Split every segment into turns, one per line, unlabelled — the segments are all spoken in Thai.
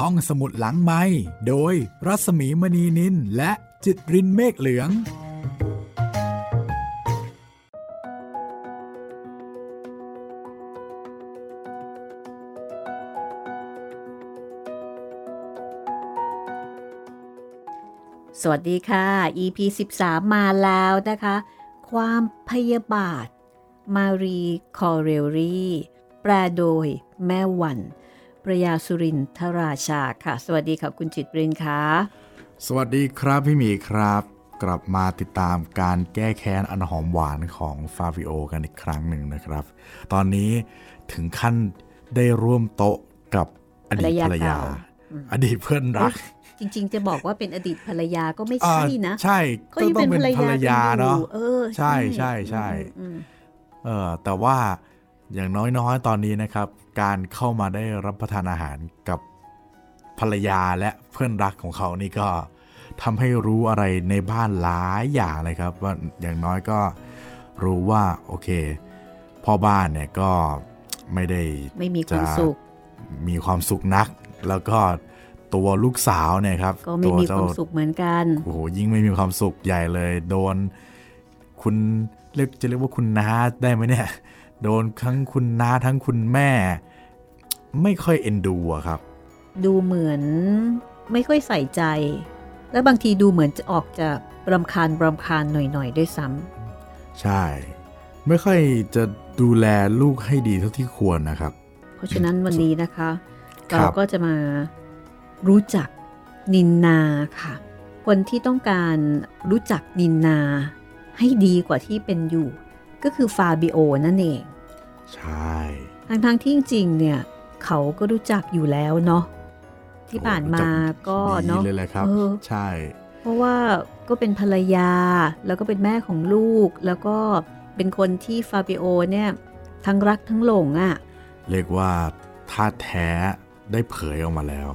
ห้องสมุดหลังไม้โดยรัสมีมณีนินและจิตรินเมฆเหลือง
สวัสดีค่ะ EP 13 มาแล้วนะคะ ความพยาบาท มารี คอเรลรี แปลโดยแม่วัน ประยาสุรินทราชาค่ะ สวัสดีค่ะคุณจิตรินค่ะ
สวัสดีครับพี่หมีครับ กลับมาติดตามการแก้แค้นอันหอมหวานของฟาวิโอกันอีกครั้งหนึ่งนะครับ ตอนนี้ถึงขั้นได้ร่วมโต๊ะกับอดีตภรรยา อดีตเพื่อนรัก
จริง ๆ จะบอกว่าเป็นอดีตภรรยาก็ไม่ใช่นะ
ใช่
ก็
ก็
ยัง
ต้อ
เป็
ง
น
เป็นภรรยา
กันอยู่
เนาะ
เออ
ใช่ใช่ใช่
อืม
เออแต่ว่า อย่างน้อยๆ ตอนนี้นะครับ การเข้ามาได้รับประทานอาหารกับภรรยาและเพื่อนรักของเขานี่ก็ทำให้รู้อะไรในบ้านหลายอย่างเลยครับ ว่าอย่างน้อยก็รู้ว่าโอเค พ่อบ้านเนี่ยก็ไม่ได้
ไม่มีความสุข
มีความสุขนัก แล้วก็ตัวลูกสาวเนี่ยครับ
ก็ไม่มี
ตั
ความสุขเหมือนกัน
โอ้โหยิ่งไม่มีความสุขใหญ่เลย โดน คุณเรียกจะเรียกว่าคุณน้าได้ไหมเนี่ย โดนทั้งคุณน้าทั้งคุณแม่ ไม่ค่อยเอ็นดูอะครับ
ดูเหมือนไม่ค่อยใส่ใจ และบางทีดูเหมือนจะออกจะรำคาญรำคาญหน่อยๆด้วยซ้
ใช่ ไม่ค่อยจะดูแลลูกให้ดีเท่าที่ควรนะครับำ
เพราะฉะนั้นวันนี้นะคะ
ครับ
เราก็จะมารู้จักนินนาค่ะ คนที่ต้องการรู้จักนินนาให้ดีกว่าที่เป็นอยู่ ก็คือฟาบิโอนั่นเอง
ใช่
ทั้งๆที่จริงๆเนี่ย เขาก็รู้จักอยู่แล้วเนาะที่ผ่านมาก็
ดี
เนาะ
เลยแหละครับ
เออ
ใช่
เพราะว่าก็เป็นภรรยาแล้วก็เป็นแม่ของลูก แล้วก็เป็นคนที่ฟาบิโอเนี่ยทั้งรักทั้งหลงอะ่ะ
เรียกว่าท่าแท้ได้เผยออกมาแล้ว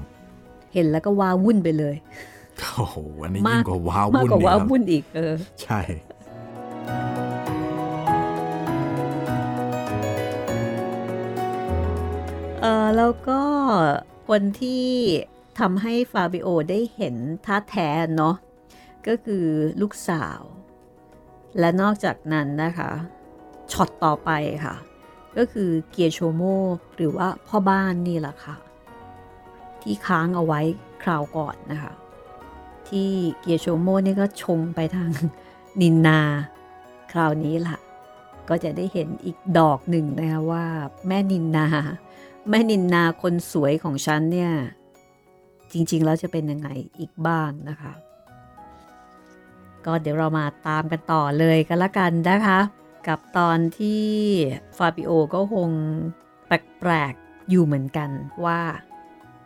เห็นแล้วก็ว้าวุ่นไปเลย
โอ้โหอันนี้
มาก
ยิ่งกว่าว้าว
มาก
วุ่น
กว่า
อีก
ว้า
ครับ
วุ่นอีกเออ
ใช่
แล้วก็คนที่ทำให้ฟาบิโอได้เห็นท่าแท้เนาะก็คือลูกสาว และนอกจากนั้นนะคะช็อตต่อไปค่ะ ก็คือเกียโชโมหรือว่าพ่อบ้านนี่แหละค่ะ ที่ค้างเอาไว้คราวก่อนนะคะ ที่เกียโชโมนี่ก็ชงไปทางนินนา คราวนี้ล่ะ ก็จะได้เห็นอีกดอกหนึ่งนะคะว่าแม่นินนา แม่นินนาคนสวยของฉันเนี่ย จริง ๆ แล้วจะเป็นยังไงอีกบ้างนะคะ ก็เดี๋ยวเรามาตามกันต่อเลยกันละกันนะคะ กับตอนที่ฟาบิโอก็คงแปลกๆอยู่เหมือนกันว่า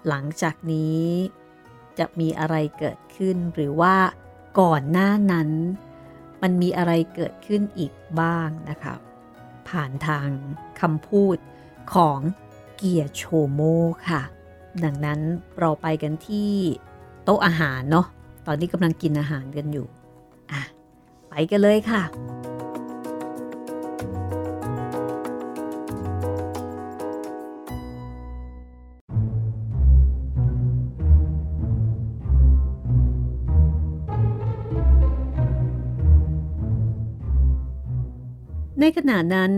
หลังจากนี้จะมีอะไรเกิดขึ้นหรือว่าก่อนหน้านั้น มันมีอะไรเกิดขึ้นอีกบ้างนะคะ ผ่านทางคำพูดของ เกียร์โชโมค่ะ ดังนั้นเราไปกันที่โต๊ะอาหารเนาะ ตอนนี้กำลังกินอาหารกันอยู่ อะ ไปกันเลยค่ะในขณะนั้น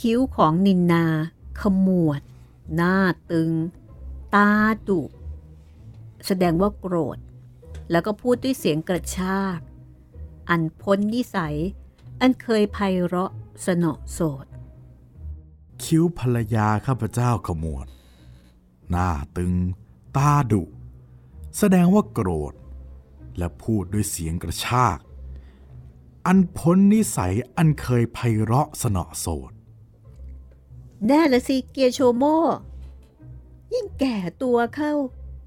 คิ้วของนินนา ขมวด หน้าตึง ตาดุแสดงว่าโกรธ แล้วก็พูดด้วยเสียงกระชาก อันพ้นนิสัย อันเคยไพเราะสนอโสด
คิ้วภรรยาข้าพเจ้าขมวด หน้าตึง ตาดุ แสดงว่าโกรธ และพูดด้วยเสียงกระชาก อันพ้นนิสัยอันเคยไพเราะสนอโสด
แน่ละสิเกียโชโม ยิ่งแก่ตัวเข้า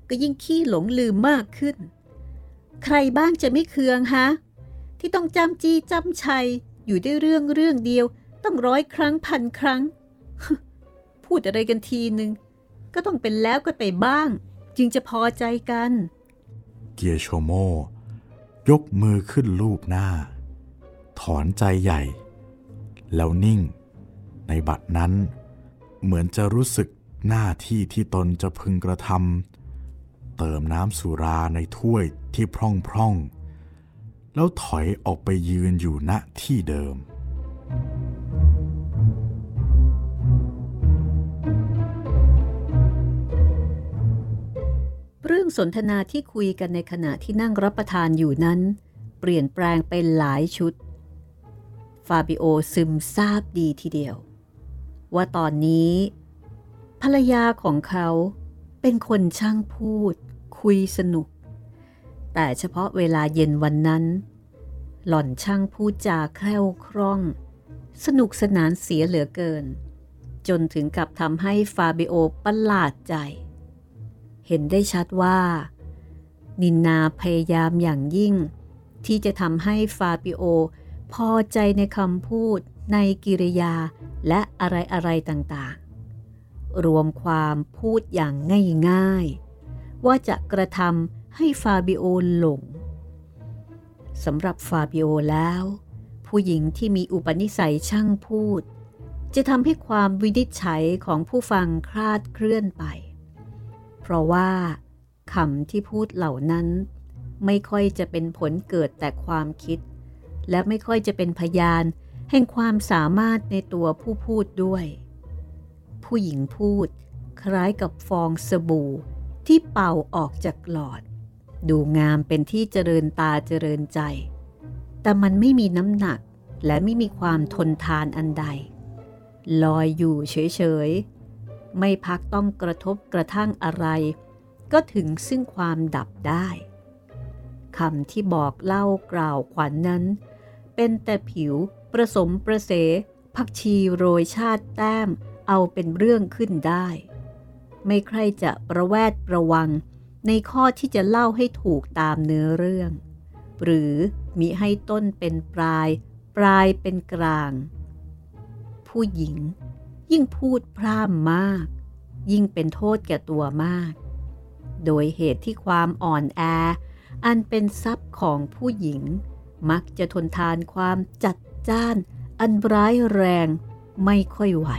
ก็ยิ่งขี้หลงลืมมากขึ้น ใครบ้างจะไม่เคืองฮะ ที่ต้องจำจี้จำชัย อยู่ด้วยเรื่องเรื่องเดียวต้องร้อยครั้งพันครั้ง พูดอะไรกันทีหนึ่งก็ต้องเป็นแล้วก็ไปบ้าง จึงจะพอใจกัน
เกียโชโม ยกมือขึ้นลูบหน้า ถอนใจใหญ่ แล้วนิ่งในบัดนั้น เหมือนจะรู้สึกหน้าที่ที่ตนจะพึงกระทำเติมน้ำสุราในถ้วยที่พร่องๆ แล้วถอยออกไปยืนอยู่ณที่เดิม
เรื่องสนทนาที่คุยกันในขณะที่นั่งรับประทานอยู่นั้น เปลี่ยนแปลงไปหลายชุด ฟาบิโอซึมซาบดีทีเดียว ว่าตอนนี้ ภรรยาของเขาเป็นคนช่างพูด คุยสนุก แต่เฉพาะเวลาเย็นวันนั้น หล่อนช่างพูดจาแคล่วคล่อง สนุกสนานเสียเหลือเกิน จนถึงกับทำให้ฟาบิโอประหลาดใจ เห็นได้ชัดว่า นินนาพยายามอย่างยิ่ง ที่จะทำให้ฟาบิโอพอใจในคำพูด ในกิริยาและอะไรอะไรต่างๆ รวมความพูดอย่างง่ายๆ ว่าจะกระทำให้ฟาบิโอหลงสำหรับฟาบิโอแล้ว ผู้หญิงที่มีอุปนิสัยช่างพูด จะทำให้ความวินิจฉัยของผู้ฟังคลาดเคลื่อนไป เพราะว่าคำที่พูดเหล่านั้น ไม่ค่อยจะเป็นผลเกิดแต่ความคิด และไม่ค่อยจะเป็นพยาน แห่งความสามารถในตัวผู้พูดด้วย ผู้หญิงพูดคล้ายกับฟองสบู่ที่เป่าออกจากหลอด ดูงามเป็นที่เจริญตาเจริญใจ แต่มันไม่มีน้ำหนักและไม่มีความทนทานอันใด ลอยอยู่เฉยๆ ไม่พักต้องกระทบกระทั่งอะไร ก็ถึงซึ่งความดับได้คำที่บอกเล่ากล่าวขวัญนนั้น เป็นแต่ผิว ประสมประเสผักชีโรยชาติแต้มเอาเป็นเรื่องขึ้นได้ ไม่ใครจะประแวดระวังในข้อที่จะเล่าให้ถูกตามเนื้อเรื่อง หรือมิให้ต้นเป็นปลาย ปลายเป็นกลาง ผู้หญิง ยิ่งพูดพร่ำมาก ยิ่งเป็นโทษแก่ตัวมาก โดยเหตุที่ความอ่อนแอ อันเป็นทรัพย์ของผู้หญิง มักจะทนทานความจัด จ้าน อันร้ายแรงไม่ค่อยไหว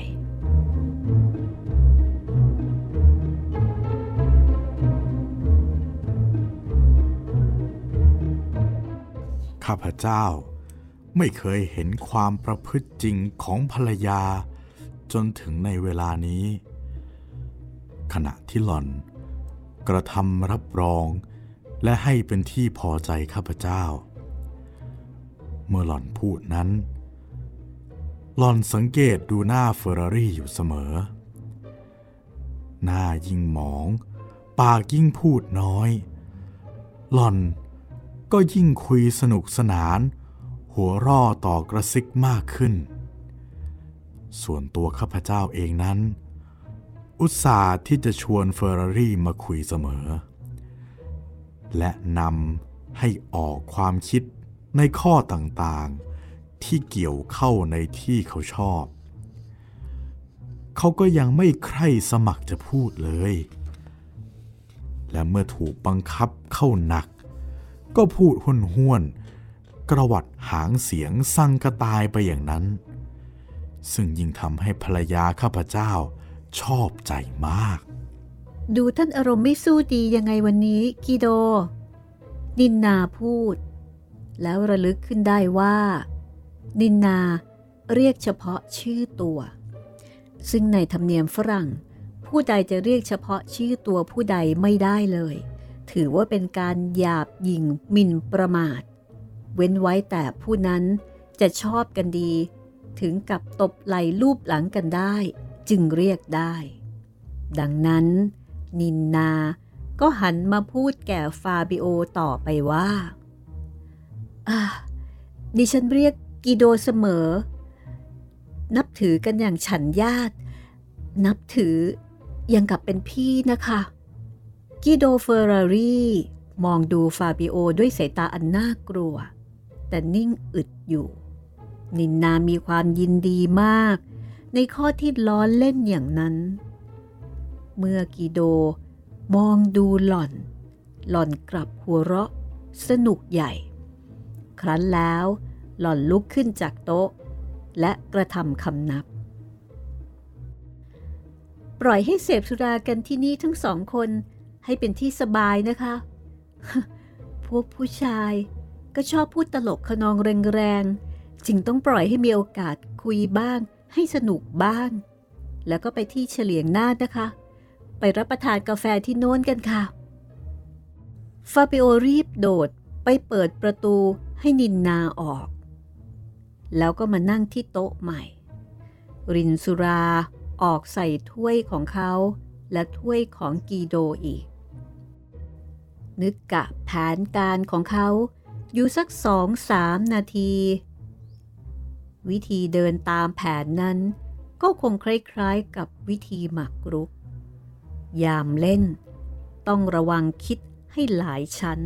ข้าพเจ้าไม่เคยเห็นความประพฤติจริงของภรรยา จนถึงในเวลานี้ ขณะที่หล่อน กระทำรับรองและให้เป็นที่พอใจข้าพเจ้า เมื่อหล่อนพูดนั้น หล่อนสังเกตดูหน้าเฟอร์รารี่อยู่เสมอ หน้ายิ่งหมอง ปากยิ่งพูดน้อย หล่อนก็ยิ่งคุยสนุกสนาน หัวร่อต่อกระซิกมากขึ้น ส่วนตัวข้าพเจ้าเองนั้น อุตส่าห์ที่จะชวนเฟอร์รารี่มาคุยเสมอ และนำให้ออกความคิด ในข้อต่างๆที่เกี่ยวเข้าในที่เขาชอบ เขาก็ยังไม่ใคร่สมัครจะพูดเลย และเมื่อถูกบังคับเข้าหนัก ก็พูดห้วนห้วนกระวัดหางเสียงสั่งกระตายไปอย่างนั้น ซึ่งยิ่งทำให้ภรรยาข้าพเจ้าชอบใจมาก
ดูท่านอารมณ์ไม่สู้ดียังไงวันนี้กีโด นินนาพูด แล้วระลึกขึ้นได้ว่า นินนาเรียกเฉพาะชื่อตัว ซึ่งในธรรมเนียมฝรั่ง ผู้ใดจะเรียกเฉพาะชื่อตัวผู้ใดไม่ได้เลย ถือว่าเป็นการหยาบยิงหมิ่นประมาท เว้นไว้แต่ผู้นั้นจะชอบกันดี ถึงกับตบไหล่ลูบหลังกันได้ จึงเรียกได้ ดังนั้น นินนาก็หันมาพูดแก่ฟาบิโอต่อไปว่า ดิฉันเรียกกิโดเสมอ นับถือกันอย่างฉันญาติ นับถือยังกับเป็นพี่นะคะ กิโดเฟอร์รารีมองดูฟาบิโอด้วยสายตาอันน่ากลัว แต่นิ่งอึดอยู่ นินนามีความยินดีมาก ในข้อที่ล้อเล่นอย่างนั้น เมื่อกิโดมองดูหล่อน หล่อนกลับหัวเราะ สนุกใหญ่ ครั้นแล้ว หล่อนลุกขึ้นจากโต๊ะ และกระทำคำนับ ปล่อยให้เสพสุรากันที่นี่ทั้งสองคนให้เป็นที่สบายนะคะ พวกผู้ชายก็ชอบพูดตลกขนองแรงๆ จึงต้องปล่อยให้มีโอกาสคุยบ้าง ให้สนุกบ้าง แล้วก็ไปที่เฉลียงหน้านะคะ ไปรับประทานกาแฟที่โน้นกันค่ะ ฟาบิโอรีบโดด ไปเปิดประตูให้นินนาออก แล้วก็มานั่งที่โต๊ะใหม่ รินสุราออกใส่ถ้วยของเขาและถ้วยของกีโดอีก นึกกะแผนการของเขาอยู่สักสองสามนาที วิธีเดินตามแผนนั้น ก็คงคล้ายๆกับวิธีหมักรุก ยามเล่น ต้องระวังคิดให้หลายชั้น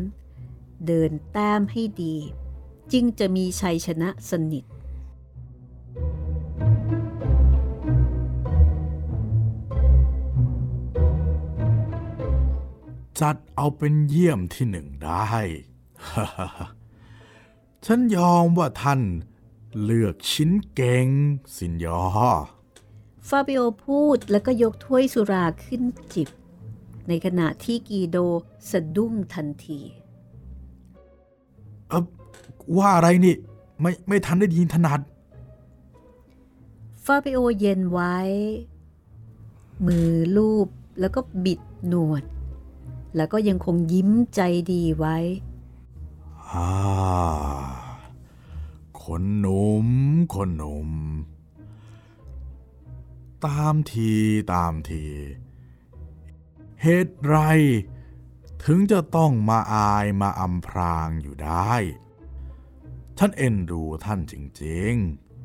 เดินแต้มให้ดี จึงจะมีชัยชนะสนิท
จัดเอาเป็นเยี่ยมที่หนึ่งได้ ฉันยอมว่าท่านเลือกชิ้นเก่งสินยอ
ฟาบิโอพูดแล้วก็ยกถ้วยสุราขึ้นจิบ ในขณะที่กีโดสะดุ้งทันที
เออว่าอะไรนี่ ไม่ไม่ทันได้ยินถนัด
ฟาบิโอเย็นไว้ มือลูบแล้วก็บิดหนวด แล้วก็ยังคงยิ้มใจดีไว้
อ่าคนหนุ่มคนหนุ่มตามทีตามที เหตุไร ถึงจะต้องมาอายมาอำพรางอยู่ได้ฉันเอ็นดูท่านจริง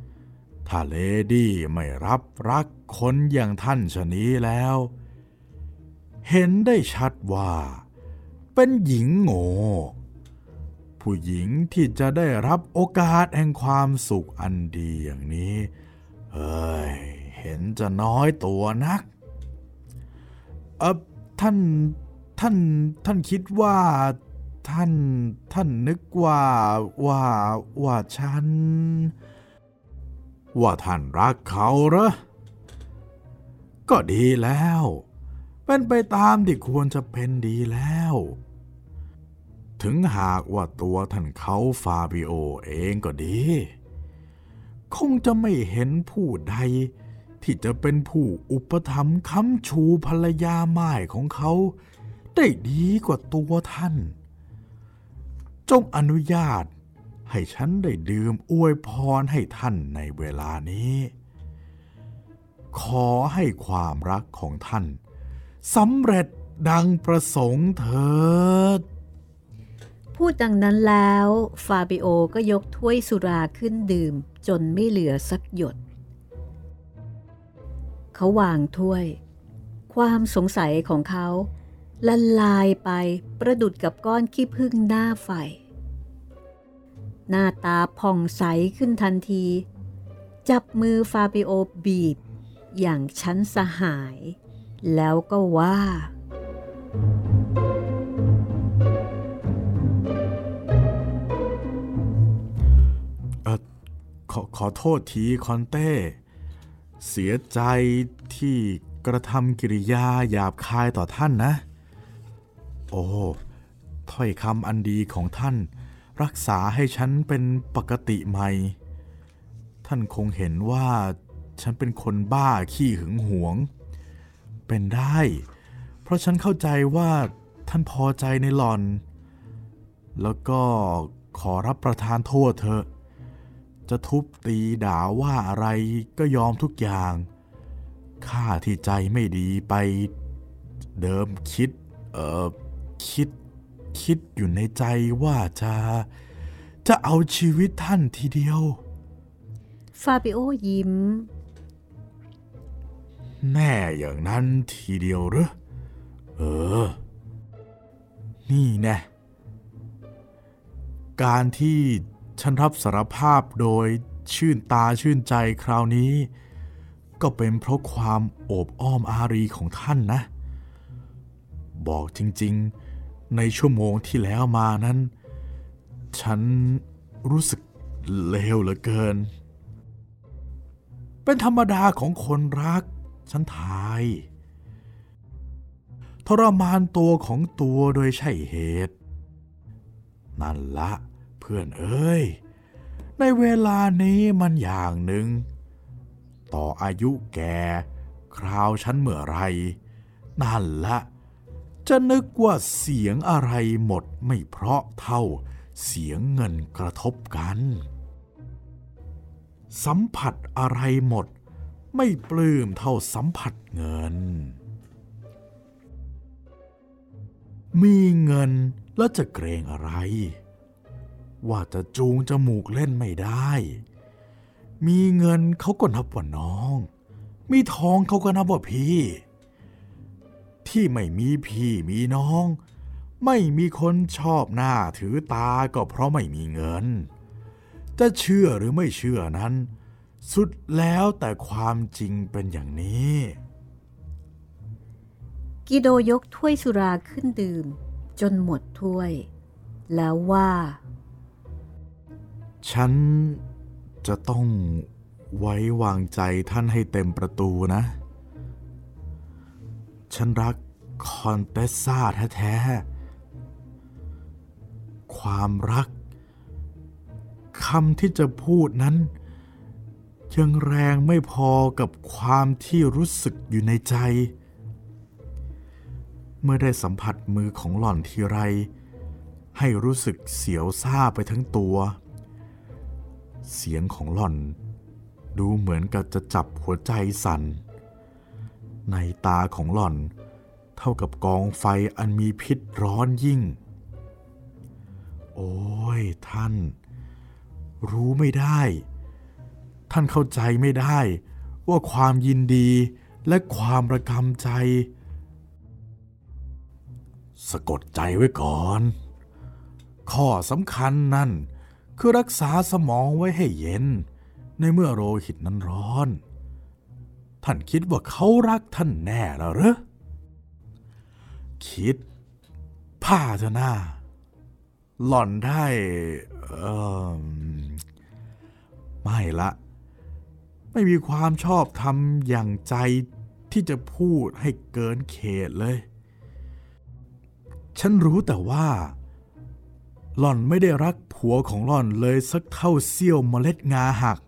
ๆ ถ้าเลดี้ไม่รับรักคนอย่างท่านชะนี้แล้ว เห็นได้ชัดว่า เป็นหญิงโง่ผู้หญิงที่จะได้รับโอกาสแห่งความสุขอันดีอย่างนี้ เอ้ย เห็นจะน้อยตัวนัก เออท่าน ท่านท่านคิดว่าท่านท่านนึกว่าว่าว่าฉัน ว่าท่านรักเขาเหรอ ก็ดีแล้ว เป็นไปตามที่ควรจะเป็นดีแล้ว ถึงหากว่าตัวท่านเขาฟาบิโอเองก็ดี คงจะไม่เห็นผู้ใดที่จะเป็นผู้อุปถัมภ์ค้ำชูภรรยาไม้ของเขา ได้ดีกว่าตัวท่าน จงอนุญาตให้ฉันได้ดื่มอวยพรให้ท่านในเวลานี้ ขอให้ความรักของท่านสำเร็จดังประสงค์เถิด
พูดดังนั้นแล้ว ฟาบิโอก็ยกถ้วยสุราขึ้นดื่มจนไม่เหลือสักหยด เขาวางถ้วย ความสงสัยของเขา ละลายไปประดุดกับก้อนขี้ผึ้งหน้าไฟ หน้าตาผ่องใสขึ้นทันที จับมือฟาบิโอบีบ อย่างชั้นสหาย แล้วก็ว่า
อขอขอโทษทีคอนเต้ เสียใจที่กระทำกิริยาหยาบคายต่อท่านนะ โอ้ถ้อยคำอันดีของท่าน รักษาให้ฉันเป็นปกติใหม่ ท่านคงเห็นว่าฉันเป็นคนบ้าขี้หึงหวง เป็นได้ เพราะฉันเข้าใจว่าท่านพอใจในหลอน แล้วก็ขอรับประทานโทษเถอะ จะทุบตีด่าว่าอะไรก็ยอมทุกอย่างข้าที่ใจไม่ดีไปเดิมคิด เออ คิดคิดอยู่ในใจว่าจะ จะเอาชีวิตท่านทีเดียว
ฟาบิโอยิ้ม
แน่อย่างนั้นทีเดียวหรือเออ นี่แน่การที่ฉันรับสารภาพโดยชื่นตาชื่นใจคราวนี้ ก็เป็นเพราะความโอบอ้อมอารีของท่านนะ บอกจริง ๆ ในชั่วโมงที่แล้วมานั้น ฉันรู้สึกเลวเหลือเกิน เป็นธรรมดาของคนรัก ฉันทาย ทรมานตัวของตัวโดยใช่เหตุ นั่นละเพื่อนเอ้ย ในเวลานี้มันอย่างหนึ่ง ต่ออายุแกคราวฉันเมื่อไร นั่นละ จะนึกว่าเสียงอะไรหมดไม่เพราะเท่าเสียงเงินกระทบกัน สัมผัสอะไรหมด ไม่ปลื้มเท่าสัมผัสเงิน มีเงินแล้วจะเกรงอะไร ว่าจะจูงจมูกเล่นไม่ได้ มีเงินเขาก็นับว่าน้อง มีทองเขาก็นับว่าพี่ ที่ไม่มีพี่มีน้อง ไม่มีคนชอบหน้าถือตาก็เพราะไม่มีเงิน จะเชื่อหรือไม่เชื่อนั้น สุดแล้วแต่ความจริงเป็นอย่างนี้
กิโดยกถ้วยสุราขึ้นดื่ม จนหมดถ้วย แล้วว่า
ฉันจะต้องไว้วางใจท่านให้เต็มประตูนะ ฉันรักคอนเตสซ่าแท้ๆ ความรักคำที่จะพูดนั้น ยังแรงไม่พอกับความที่รู้สึกอยู่ในใจ เมื่อได้สัมผัสมือของหล่อนทีไร ให้รู้สึกเสียวซาไปทั้งตัว เสียงของหล่อนดูเหมือนกับจะจับหัวใจสั่น ในตาของหล่อน เท่ากับกองไฟอันมีพิษร้อนยิ่ง โอ้ยท่าน รู้ไม่ได้ ท่านเข้าใจไม่ได้ ว่าความยินดีและความระกำใจ สะกดใจไว้ก่อน ข้อสำคัญนั่น คือรักษาสมองไว้ให้เย็น ในเมื่อโลหิตนั้นร้อน ท่านคิดว่าเขารักท่านแน่ล้วหรือคิดผ้าเถอะหน้า หล่อนได้เออไม่ละ ไม่มีความชอบธรรมอย่างใจที่จะพูดให้เกินเขตเลย ฉันรู้แต่ว่า หล่อนไม่ได้รักผัวของหล่อนเลยสักเท่าเสี้ยวเมล็ดงาหัก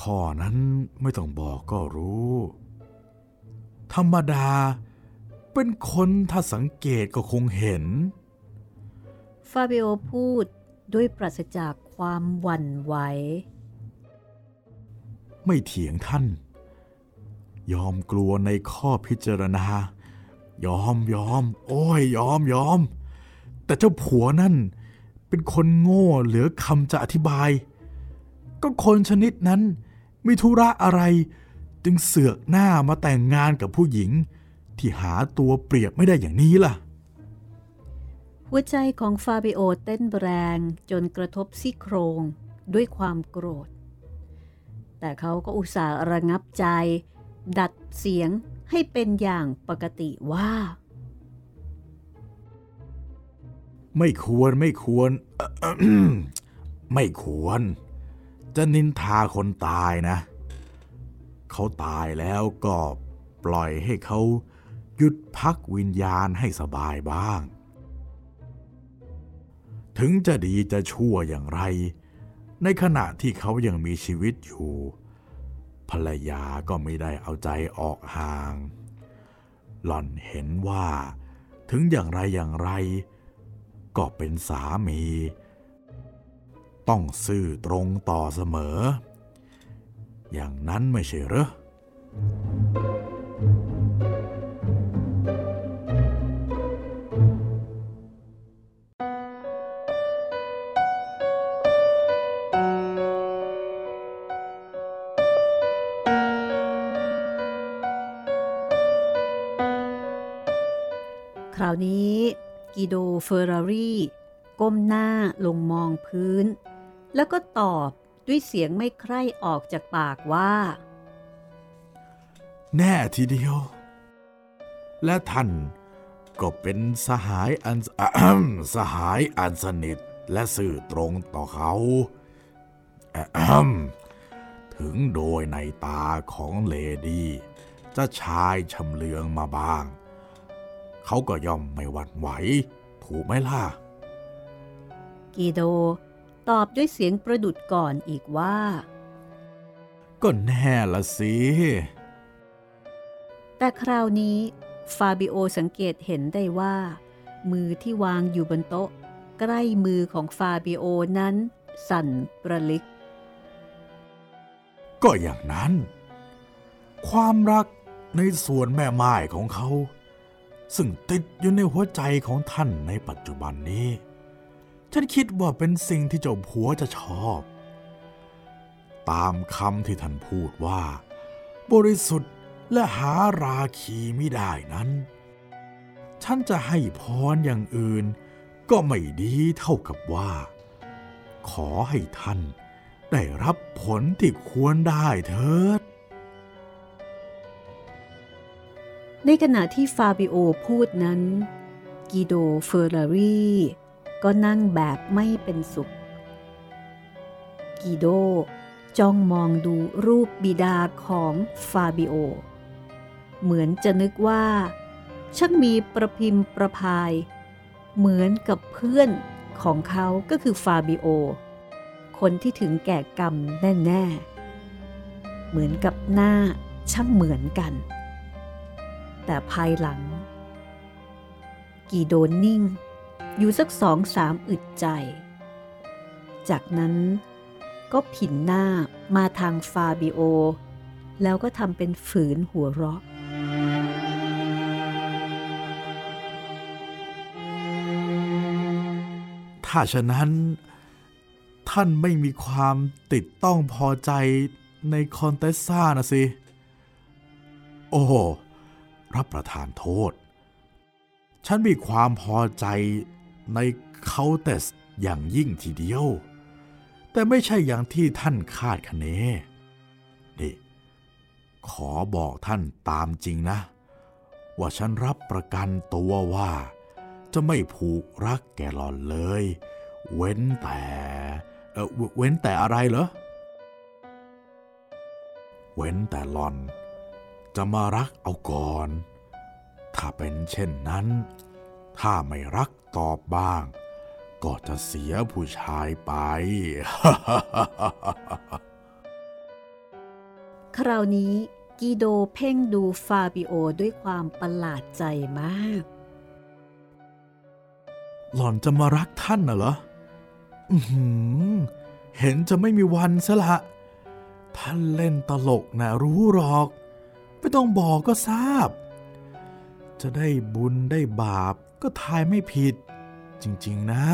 ข้อนั้นไม่ต้องบอกก็รู้ ธรรมดา เป็นคนถ้าสังเกตก็คงเห็น
ฟาเบโอพูดด้วยปราศจากความหวั่นไหว
ไม่เถียงท่าน ยอมกลัวในข้อพิจารณา ยอมยอม โอ้ยยอมยอม แต่เจ้าผัวนั่น เป็นคนโง่เหลือคำจะอธิบาย ก็คนชนิดนั้น มีธุระอะไร จึงเสือกหน้ามาแต่งงานกับผู้หญิง ที่หาตัวเปรียบไม่ได้อย่างนี้ล่ะ
หัวใจของฟาบิโอเต้นแรงจนกระทบซี่โครงด้วยความโกรธ แต่เขาก็อุตส่าห์ระงับใจ ดัดเสียงให้เป็นอย่างปกติว่า
ไม่ควรไม่ควร ไม่ควร จะนินทาคนตายนะ เขาตายแล้วก็ปล่อยให้เขาหยุดพักวิญญาณให้สบายบ้าง ถึงจะดีจะชั่วอย่างไร ในขณะที่เขายังมีชีวิตอยู่ ภรรยาก็ไม่ได้เอาใจออกห่าง หล่อนเห็นว่า ถึงอย่างไรอย่างไร ก็เป็นสามี ต้องซื่อตรงต่อเสมอ อย่างนั้นไม่ใช่หรอ
คราวนี้กิโดเฟอร์รารีก้มหน้าลงมองพื้น แล้วก็ตอบด้วยเสียงไม่ใคร่ออกจากปากว่า
แน่ทีเดียว และท่านก็เป็นสหายอันอะแอมสหายอันสนิทและสื่อตรงต่อเขาอะแอมถึงโดยในตาของเลดี้จะชายชำเลืองมาบ้าง เขาก็ย่อมไม่หวั่นไหว ถูกไหมล่ะ
กีโด ตอบด้วยเสียงประดุจก่อนอีกว่า
ก็แน่ละสิ
แต่คราวนี้ฟาบิโอสังเกตเห็นได้ว่า มือที่วางอยู่บนโต๊ะ ใกล้มือของฟาบิโอนั้น สั่นประลิก
ก็อย่างนั้น ความรักในส่วนแม่ไม้ของเขา ซึ่งติดอยู่ในหัวใจของท่านในปัจจุบันนี้ ฉันคิดว่าเป็นสิ่งที่เจ้าผัวจะชอบ ตามคำที่ท่านพูดว่า บริสุทธิ์และหาราคีไม่ได้นั้น ฉันจะให้พรอย่างอื่น ก็ไม่ดีเท่ากับว่า ขอให้ท่านได้รับผลที่ควรได้เถิด
ในขณะที่ฟาบิโอพูดนั้น กิโดเฟอร์รารี ก็นั่งแบบไม่เป็นสุข กิโดจ้องมองดูรูปบิดาของฟาบิโอ เหมือนจะนึกว่า ช่างมีประพิมพ์ประพาย เหมือนกับเพื่อนของเขาก็คือฟาบิโอ คนที่ถึงแก่กรรมแน่ ๆ เหมือนกับหน้าช่างเหมือนกัน แต่ภายหลัง กีโดนนิ่ง อยู่สักสองสามอึดใจ จากนั้นก็ผินหน้ามาทางฟาบิโอ แล้วก็ทำเป็นฝืนหัวเราะ
ถ้าฉะนั้น ท่านไม่มีความติดต้องพอใจในคอนเตสซ่านะสิ โอ้รับประทานโทษ ฉันมีความพอใจ ในเคาเตสอย่างยิ่งทีเดียว แต่ไม่ใช่อย่างที่ท่านคาดคะเนนี่ ขอบอกท่านตามจริงนะ ว่าฉันรับประกันตัวว่า จะไม่ผูกรักแกหลอนเลย เว้นแต่เออเวเว้นแต่อะไรเหรอ เว้นแต่หลอน จะมารักเอาก่อน ถ้าเป็นเช่นนั้น ถ้าไม่รัก อบบ้าง ก็จะเสียผู้ชายไป
คราวนี้กีโดเพ่งดูฟาบิโอด้วยความประหลาดใจมาก
หล่อนจะมารักท่านน่ะเหรออือหือเห็นจะไม่มีวันซะละ ท่านเล่นตลกนะรู้หรอก ไม่ต้องบอกก็ทราบ จะได้บุญได้บาปก็ทายไม่ผิด จริง ๆ นะ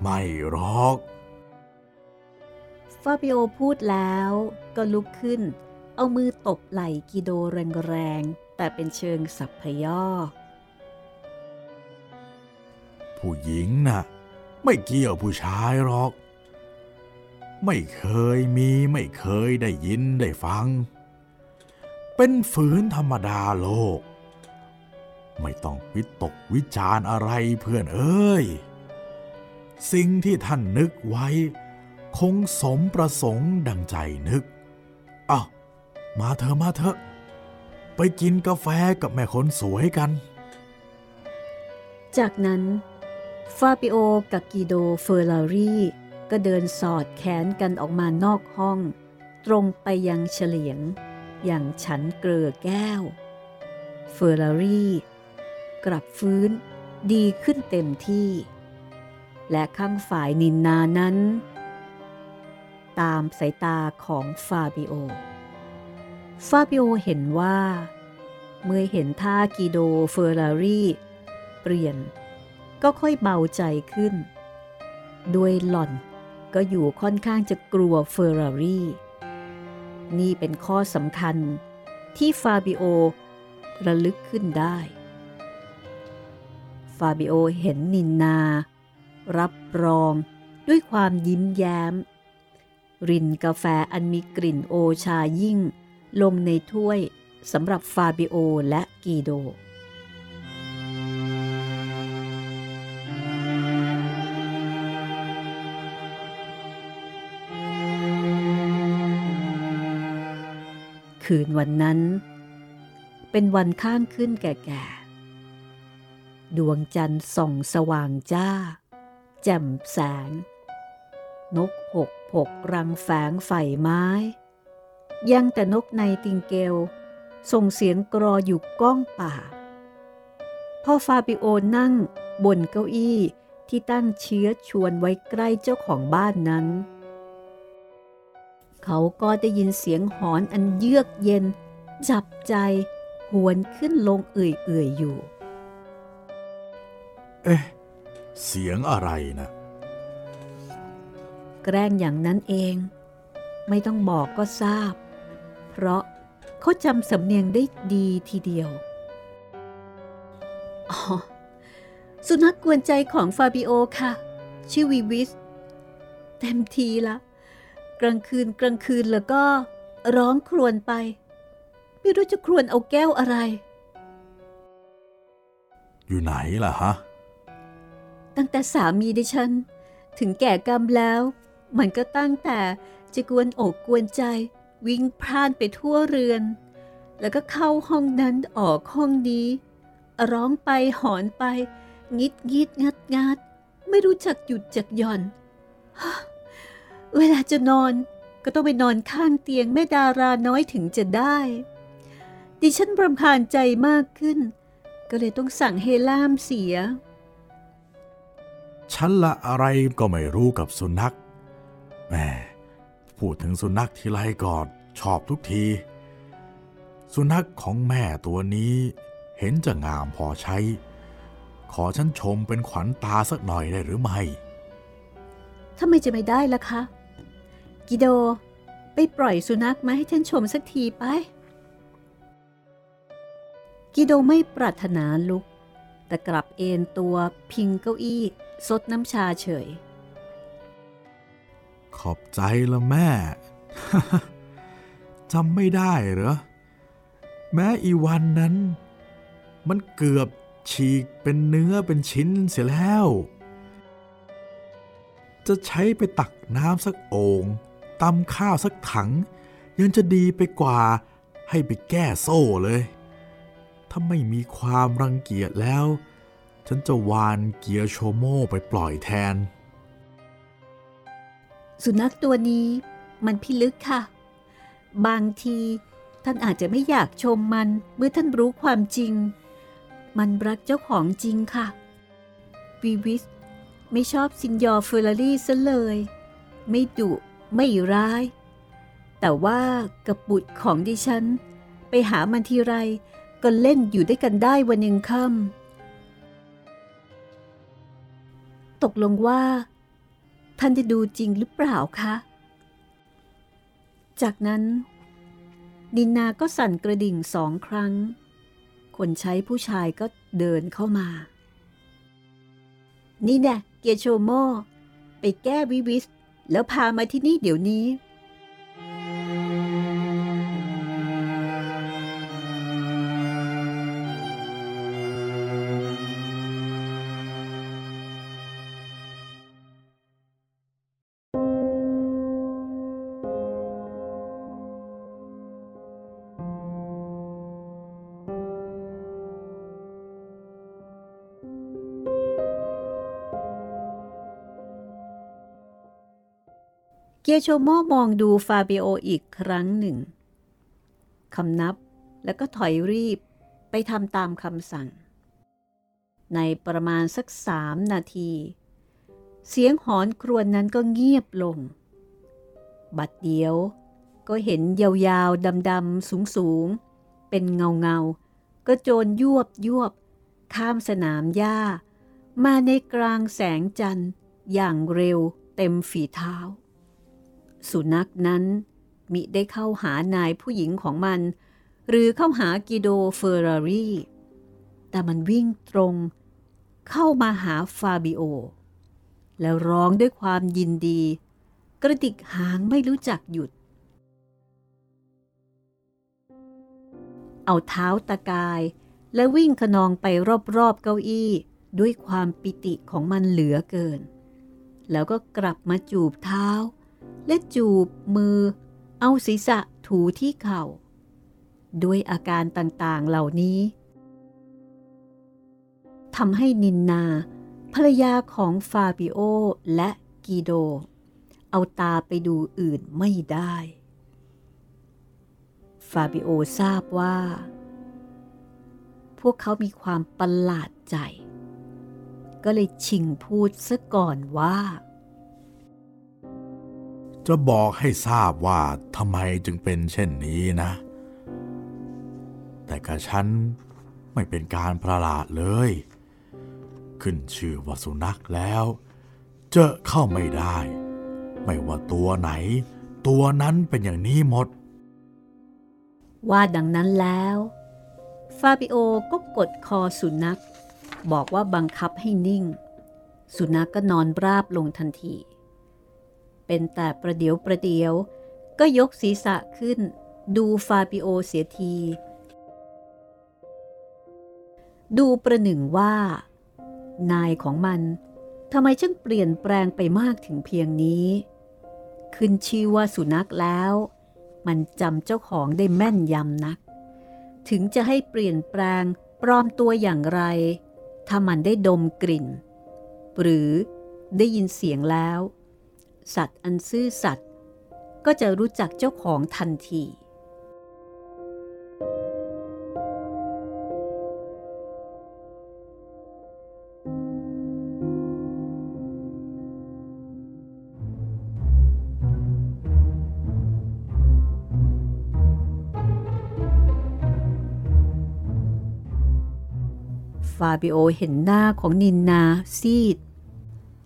ไม่หรอก
ฟาบิโอพูดแล้วก็ลุกขึ้น เอามือตบไหล่กิโดแรงๆ แต่เป็นเชิงสับพยอก
ผู้หญิงน่ะ ไม่เกี่ยวผู้ชายหรอก ไม่เคยมีไม่เคยได้ยินได้ฟัง เป็นฝืนธรรมดาโลก ไม่ต้องวิตกวิจารณ์อะไรเพื่อนเอ้ย สิ่งที่ท่านนึกไว้ คงสมประสงค์ดังใจนึกอ้าวมาเถอะมาเถอะไปกินกาแฟกับแม่คนสวยกัน
จากนั้น ฟาบิโอกับกิโดเฟอร์รารีก็เดินสอดแขนกันออกมานอกห้อง ตรงไปยังเฉลียง อย่างฉันเกลอแก้ว เฟอร์ลารี กลับฟื้นดีขึ้นเต็มที่ และข้างฝ่ายนินนานั้น ตามสายตาของฟาบิโอ ฟาบิโอเห็นว่า เมื่อเห็นท่ากิโดเฟอร์รารีเปลี่ยน ก็ค่อยเบาใจขึ้น ด้วยหล่อนก็อยู่ค่อนข้างจะกลัวเฟอร์รารีนี่เป็นข้อสำคัญที่ฟาบิโอระลึกขึ้นได้ ฟาบิโอเห็นนินนา รับรองด้วยความยิ้มแย้ม รินกาแฟอันมีกลิ่นโอชายิ่ง ลงในถ้วยสำหรับฟาบิโอและกีโดคืนวันนั้น เป็นวันข้างขึ้นแก่ๆ ดวงจันทร์ส่องสว่างจ้า แจ่มแสง นกหกผกรังแฝงไฟไม้ยังแต่นกในติงเกล ส่งเสียงกรออยู่ก้องป่า พ่อฟาบิโอนั่งบนเก้าอี้ที่ตั้งเชื้อชวนไว้ใกล้เจ้าของบ้านนั้น เขาก็ได้ยินเสียงหอนอันเยือกเย็น จับใจหวนขึ้นลงเอื่อยๆอยู่
เอ๊ะ เสียงอะไรนะ
แกล้งอย่างนั้นเอง ไม่ต้องบอกก็ทราบ เพราะเขาจำสำเนียงได้ดีทีเดียว อ๋อ สุนัขกวนใจของฟาบิโอค่ะ ชื่อวีวิส เต็มทีละ กลางคืนกลางคืนแล้วก็ร้องครวญไป ไม่รู้จะครวญเอาแก้วอะไร
อยู่ไหนล่ะฮะ
ตั้งแต่สามีดิฉัน ถึงแก่กรรมแล้ว มันก็ตั้งแต่จะกวนอกกวนใจ วิ่งพล่านไปทั่วเรือน แล้วก็เข้าห้องนั้นออกห้องนี้ ร้องไปหอนไป งิดงิดงัดงัด ไม่รู้จักหยุดจักหย่อน เวลาจะนอนก็ต้องไปนอนข้างเตียงแม่ดาราน้อยถึงจะได้ ดิฉันรำคาญใจมากขึ้น ก็เลยต้องสั่งให้ล่ามเสีย
ฉันละอะไรก็ไม่รู้กับสุนัขแหม่พูดถึงสุนัขทีไรก่อนชอบทุกที สุนัขของแม่ตัวนี้เห็นจะงามพอใช้ ขอฉันชมเป็นขวัญตาสักหน่อยได้หรือไม่
ทำไมจะไม่ได้ล่ะคะ กิโด ไปปล่อยสุนัขมาให้ฉันชมสักทีไป กิโดไม่ปรารถนาลุก แต่กลับเอนตัวพิงเก้าอี้ ซดน้ำชาเฉย
ขอบใจละแม่ จำไม่ได้เหรอ แม้อีวันนั้น มันเกือบฉีกเป็นเนื้อเป็นชิ้นเสียแล้ว จะใช้ไปตักน้ำสักโอ่งตำข้าวสักถัง ยังจะดีไปกว่าให้ไปแก้โซ่เลย ถ้าไม่มีความรังเกียจแล้ว ฉันจะวานเกียร์โชโม่ไปปล่อยแทน
สุนัขตัวนี้มันพิลึกค่ะ บางทีท่านอาจจะไม่อยากชมมันเมื่อท่านรู้ความจริง มันรักเจ้าของจริงค่ะวีวิสไม่ชอบซินยอร์เฟอร์รารี่ซะเลย ไม่ดุไม่ร้าย แต่ว่ากับบุตรของดิฉัน ไปหามันทีไรก็เล่นอยู่ด้วยกันได้วันยังค่ำ ตกลงว่า ท่านได้ดูจริงหรือเปล่าคะ จากนั้น ดินนาก็สั่นกระดิ่งสองครั้ง คนใช้ผู้ชายก็เดินเข้ามา นี่แน่เกียโชโม ไปแก้วิวิส แล้วพามาที่นี่เดี๋ยวนี้ ยโชโมมองดูฟาเบโออีกครั้งหนึ่งคำนับแล้วก็ถอยรีบไปทำตามคำสั่ง ในประมาณสักสามนาที เสียงหอนครวญนนั้นก็เงียบลง บัดเดียวก็เห็นยาวๆดำๆสูงๆ เป็นเงาเงาๆก็โจรยวบยวบข้ามสนามหญ้า มาในกลางแสงจันทร์อย่างเร็วเต็มฝีเท้า สุนัขนั้น มิได้เข้าหานายผู้หญิงของมัน หรือเข้าหากิโดเฟอร์รารีแต่มันวิ่งตรง เข้ามาหาฟาบิโอ แล้วร้องด้วยความยินดี กระดิกหางไม่รู้จักหยุด เอาเท้าตะกายและวิ่งขนองไปรอบๆเก้าอี้ด้วยความปิติของมันเหลือเกิน แล้วก็กลับมาจูบเท้า และจูบมือ เอาศีรษะถูที่เข่า ด้วยอาการต่างๆเหล่านี้ทำให้นินนา ภรรยาของฟาบิโอและกีโด เอาตาไปดูอื่นไม่ได้ ฟาบิโอทราบว่า พวกเขามีความประหลาดใจ ก็เลยชิงพูดซะก่อนว่า
จะบอกให้ทราบว่าทำไมจึงเป็นเช่นนี้นะ แต่กับฉันไม่เป็นการประหลาดเลย ขึ้นชื่อว่าสุนัขแล้ว เจอเข้าไม่ได้ ไม่ว่าตัวไหน ตัวนั้นเป็นอย่างนี้หมด
ว่าดังนั้นแล้ว ฟาบิโอก็กดคอสุนัข บอกว่าบังคับให้นิ่ง สุนัขกก็นอนราบลงทันที เป็นแต่ประเดี๋ยวประเดี๋ยว ก็ยกศีรษะขึ้น ดูฟาบิโอเสียที ดูประหนึ่งว่า นายของมันทำไมช่างเปลี่ยนแปลงไปมากถึงเพียงนี้ ขึ้นชื่อว่าสุนัขแล้ว มันจำเจ้าของได้แม่นยำนัก ถึงจะให้เปลี่ยนแปลงปลอมตัวอย่างไร ถ้ามันได้ดมกลิ่น หรือได้ยินเสียงแล้ว สัตว์อันซื่อสัตย์ก็จะรู้จักเจ้าของทันที ฟาบิโอเห็นหน้าของนินนาซีด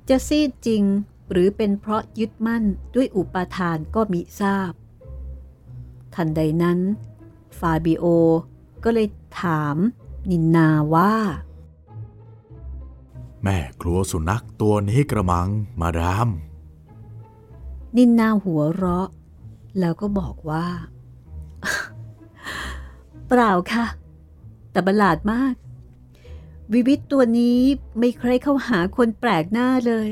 จะซีดจริง หรือเป็นเพราะยึดมั่นด้วยอุปาทานก็มิทราบ ทันใดนั้น ฟาบิโอ ก็เลยถามนินนาว่า
แม่กลัวสุนัขตัวนี้กระมังมาดาม
นินนาหัวเราะ แล้วก็บอกว่า เปล่าค่ะ แต่ประหลาดมาก วิวิตตัวนี้ไม่เคยเข้าหาคนแปลกหน้าเลย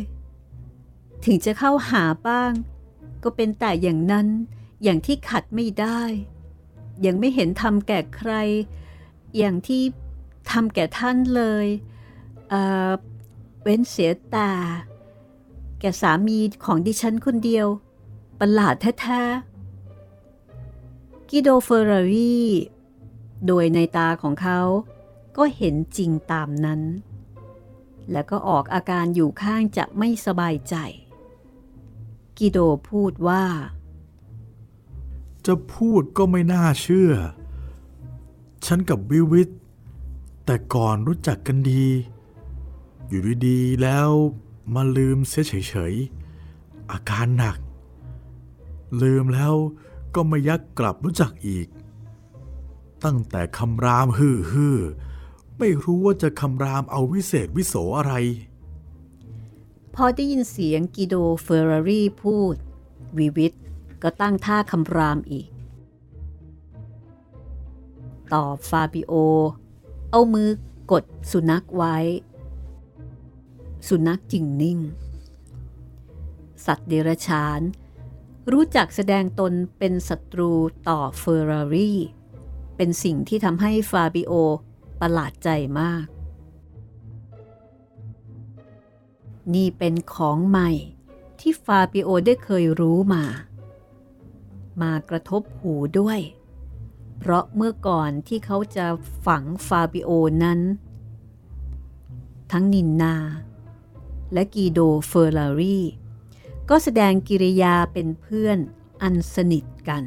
ถึงจะเข้าหาบ้าง ก็เป็นแต่อย่างนั้นอย่างที่ขัดไม่ได้ ยังไม่เห็นทำแก่ใคร อย่างที่ทำแก่ท่านเลยเเว้นเสียแต่แก่สามีของดิฉันคนเดียว ประหลาดแท้ๆกิโดเฟอร์รารีโดยในตาของเขาก็เห็นจริงตามนั้น แล้วก็ออกอาการอยู่ข้างจะไม่สบายใจ กิโดพูดว่า
จะพูดก็ไม่น่าเชื่อ ฉันกับวิวิทแต่ก่อนรู้จักกันดี อยู่ดีๆแล้วมาลืมเสียเฉยๆ อาการหนัก ลืมแล้วก็ไม่ยักกลับรู้จักอีก ตั้งแต่คำรามฮือฮือๆไม่รู้ว่าจะคำรามเอาวิเศษวิโสอะไร
พอได้ยินเสียงกิโดเฟอร์รารีพูด วิวิตก็ตั้งท่าคำรามอีก ตอบฟาบิโอ เอามือกดสุนัขไว้ สุนัขจึงนิ่ง สัตว์เดรัจฉาน รู้จักแสดงตนเป็นศัตรูต่อเฟอร์รารีเป็นสิ่งที่ทำให้ฟาบิโอประหลาดใจมาก นี่เป็นของใหม่ที่ฟาบิโอได้เคยรู้มา มากระทบหูด้วย เพราะเมื่อก่อนที่เขาจะฝังฟาบิโอนั้น ทั้งนินนา และกีโดเฟอร์ลารีก็แสดงกิริยาเป็นเพื่อนอันสนิทกัน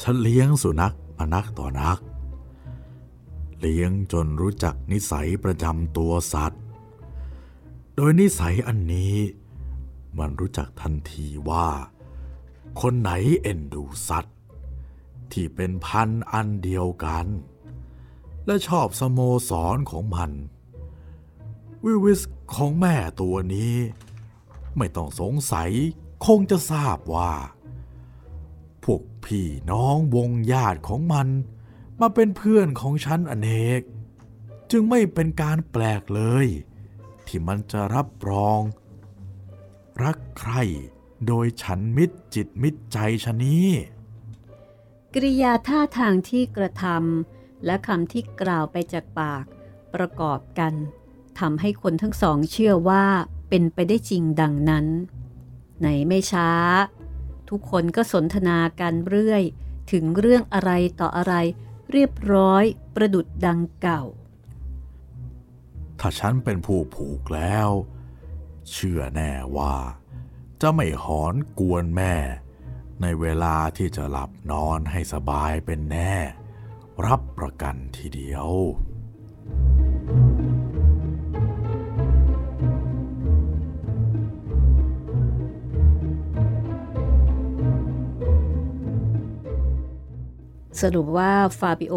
ฉันเลี้ยงสุนัขมานักต่อนัก เลี้ยงจนรู้จักนิสัยประจำตัวสัตว์ โดยนิสัยอันนี้ มันรู้จักทันทีว่า คนไหนเอ็นดูสัตว์ ที่เป็นพันธ์อันเดียวกัน และชอบสโมสรของมัน วิวิสของแม่ตัวนี้ ไม่ต้องสงสัยคงจะทราบว่า พวกพี่น้องวงญาติของมันมาเป็นเพื่อนของฉันอเนก จึงไม่เป็นการแปลกเลย ที่มันจะรับรอง รักใครโดยฉันมิตรจิตมิตรใจชนี้
กริยาท่าทางที่กระทำและคำที่กล่าวไปจากปาก ประกอบกันทำให้คนทั้งสองเชื่อว่าเป็นไปได้จริงดังนั้นในไม่ช้า ทุกคนก็สนทนากันเรื่อย ถึงเรื่องอะไรต่ออะไร เรียบร้อยประดุดดังเก่า
ถ้าฉันเป็นผู้ผูกแล้ว เชื่อแน่ว่า จะไม่หอนกวนแม่ ในเวลาที่จะหลับนอนให้สบายเป็นแน่ รับประกันทีเดียว
สรุปว่าฟาบิโอ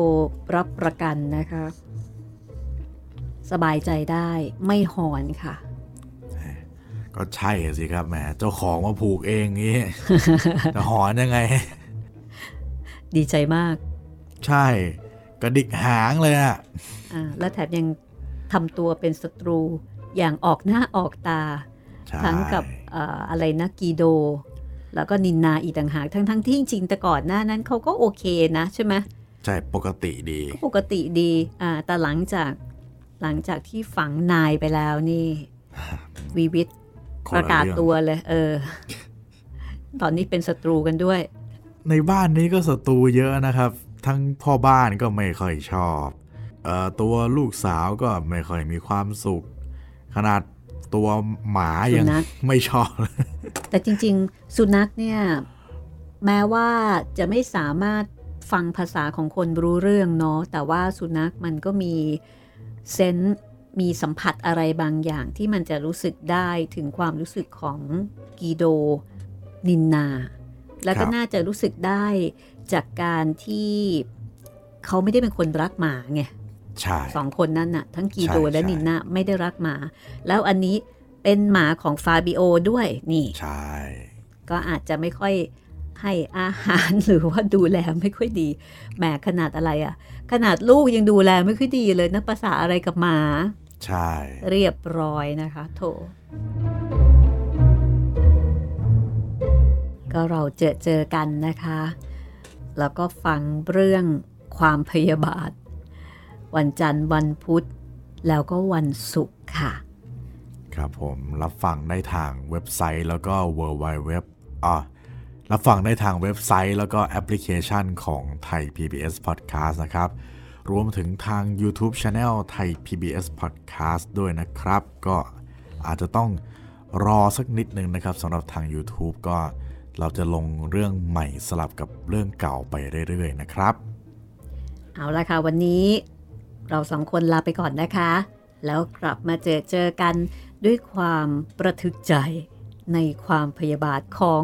รับประกันนะคะ สบายใจได้ไม่หอนค่ะ
ก็ใช่สิครับแหมเจ้าของมาผูกเองงี้จะหอนยังไง
ดีใจมาก
ใช่กระดิกหางเลยอะ
อ่าและแถมยังทำตัวเป็นศัตรูอย่างออกหน้าออกตา
ใช่
ทั้งกับเอ่ออะไรนะกีโด แล้วก็นินนาอีกต่างหากทั้งทั้งที่จริงๆแต่ก่อนหน้านั้นเขาก็โอเคนะใช่ไหม
ใช่ปกติดี
ก็ปกติดีอ่าแต่หลังจาก หลังจากที่ฝังนายไปแล้วนี่วีวิท
ค
ป
น
ระ
ละ
กาศ
เรื่อง
ตัวเลย เออ ตอนนี้เป็นศัตรูกันด้วย
ในบ้านนี้ก็ศัตรูเยอะนะครับ ทั้งพ่อบ้านก็ไม่ค่อยชอบเอ่อตัวลูกสาวก็ไม่ค่อยมีความสุข ขนาดตัวหมายัง
สุนัข
ไม่ชอบ
แต่จริง ๆ สุนัขเนี่ย แม้ว่าจะไม่สามารถฟังภาษาของคนรู้เรื่องเนาะแต่ว่าสุนัขมันก็มี เซนส์มีสัมผัสอะไรบางอย่างที่มันจะรู้สึกได้ถึงความรู้สึกของกีโดนินนา แล้วก็
ครับ
น่าจะรู้สึกได้จากการที่เขาไม่ได้เป็นคนรักหมาไง
ใช่
สองคนนั้นน่ะ ทั้งกีโด
ใช่
และ
ใช่
นินนาไม่ได้รักหมา แล้วอันนี้เป็นหมาของฟาบิโอด้วยนี่
ใช่
ก็อาจจะไม่ค่อยให้อาหารหรือว่าดูแลไม่ค่อยดีแหมขนาดอะไรอะ ขนาดลูกยังดูแลไม่ค่อยดีเลยนักภาษาอะไรกับหมา
ใช่
เรียบร้อยนะคะ โถ ก็เราเจอเจอกันนะคะ แล้วก็ฟังเรื่องความพยาบาท วันจันทร์วันพุธ แล้วก็วันศุกร์ค่ะ
ครับผม รับฟังได้ทางเว็บไซต์แล้วก็ w w w อะ รับฟังได้ทางเว็บไซต์แล้วก็แอปพลิเคชันของไทย PBS Podcast นะครับ รวมถึงทาง YouTube Channel ไทย PBS Podcast ด้วยนะครับ ก็อาจจะต้องรอสักนิดนึงนะครับสำหรับทาง YouTube ก็เราจะลงเรื่องใหม่สลับกับเรื่องเก่าไปเรื่อยๆนะครับ
เอาละค่ะ วันนี้เราสองคนลาไปก่อนนะคะ แล้วกลับมาเจอเจอกันด้วยความประทึกใจในความพยาบาทของ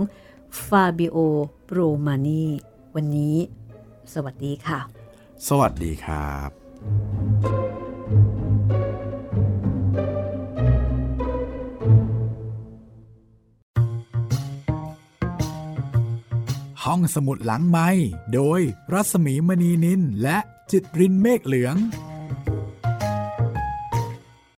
ฟาบิโอ โรมานี วันนี้ สวัสดีค่ะ
สวัสดีครับ
ห้องสมุดหลังไม้โดยรัสมีมณีนินและจิตรินเมฆเหลือง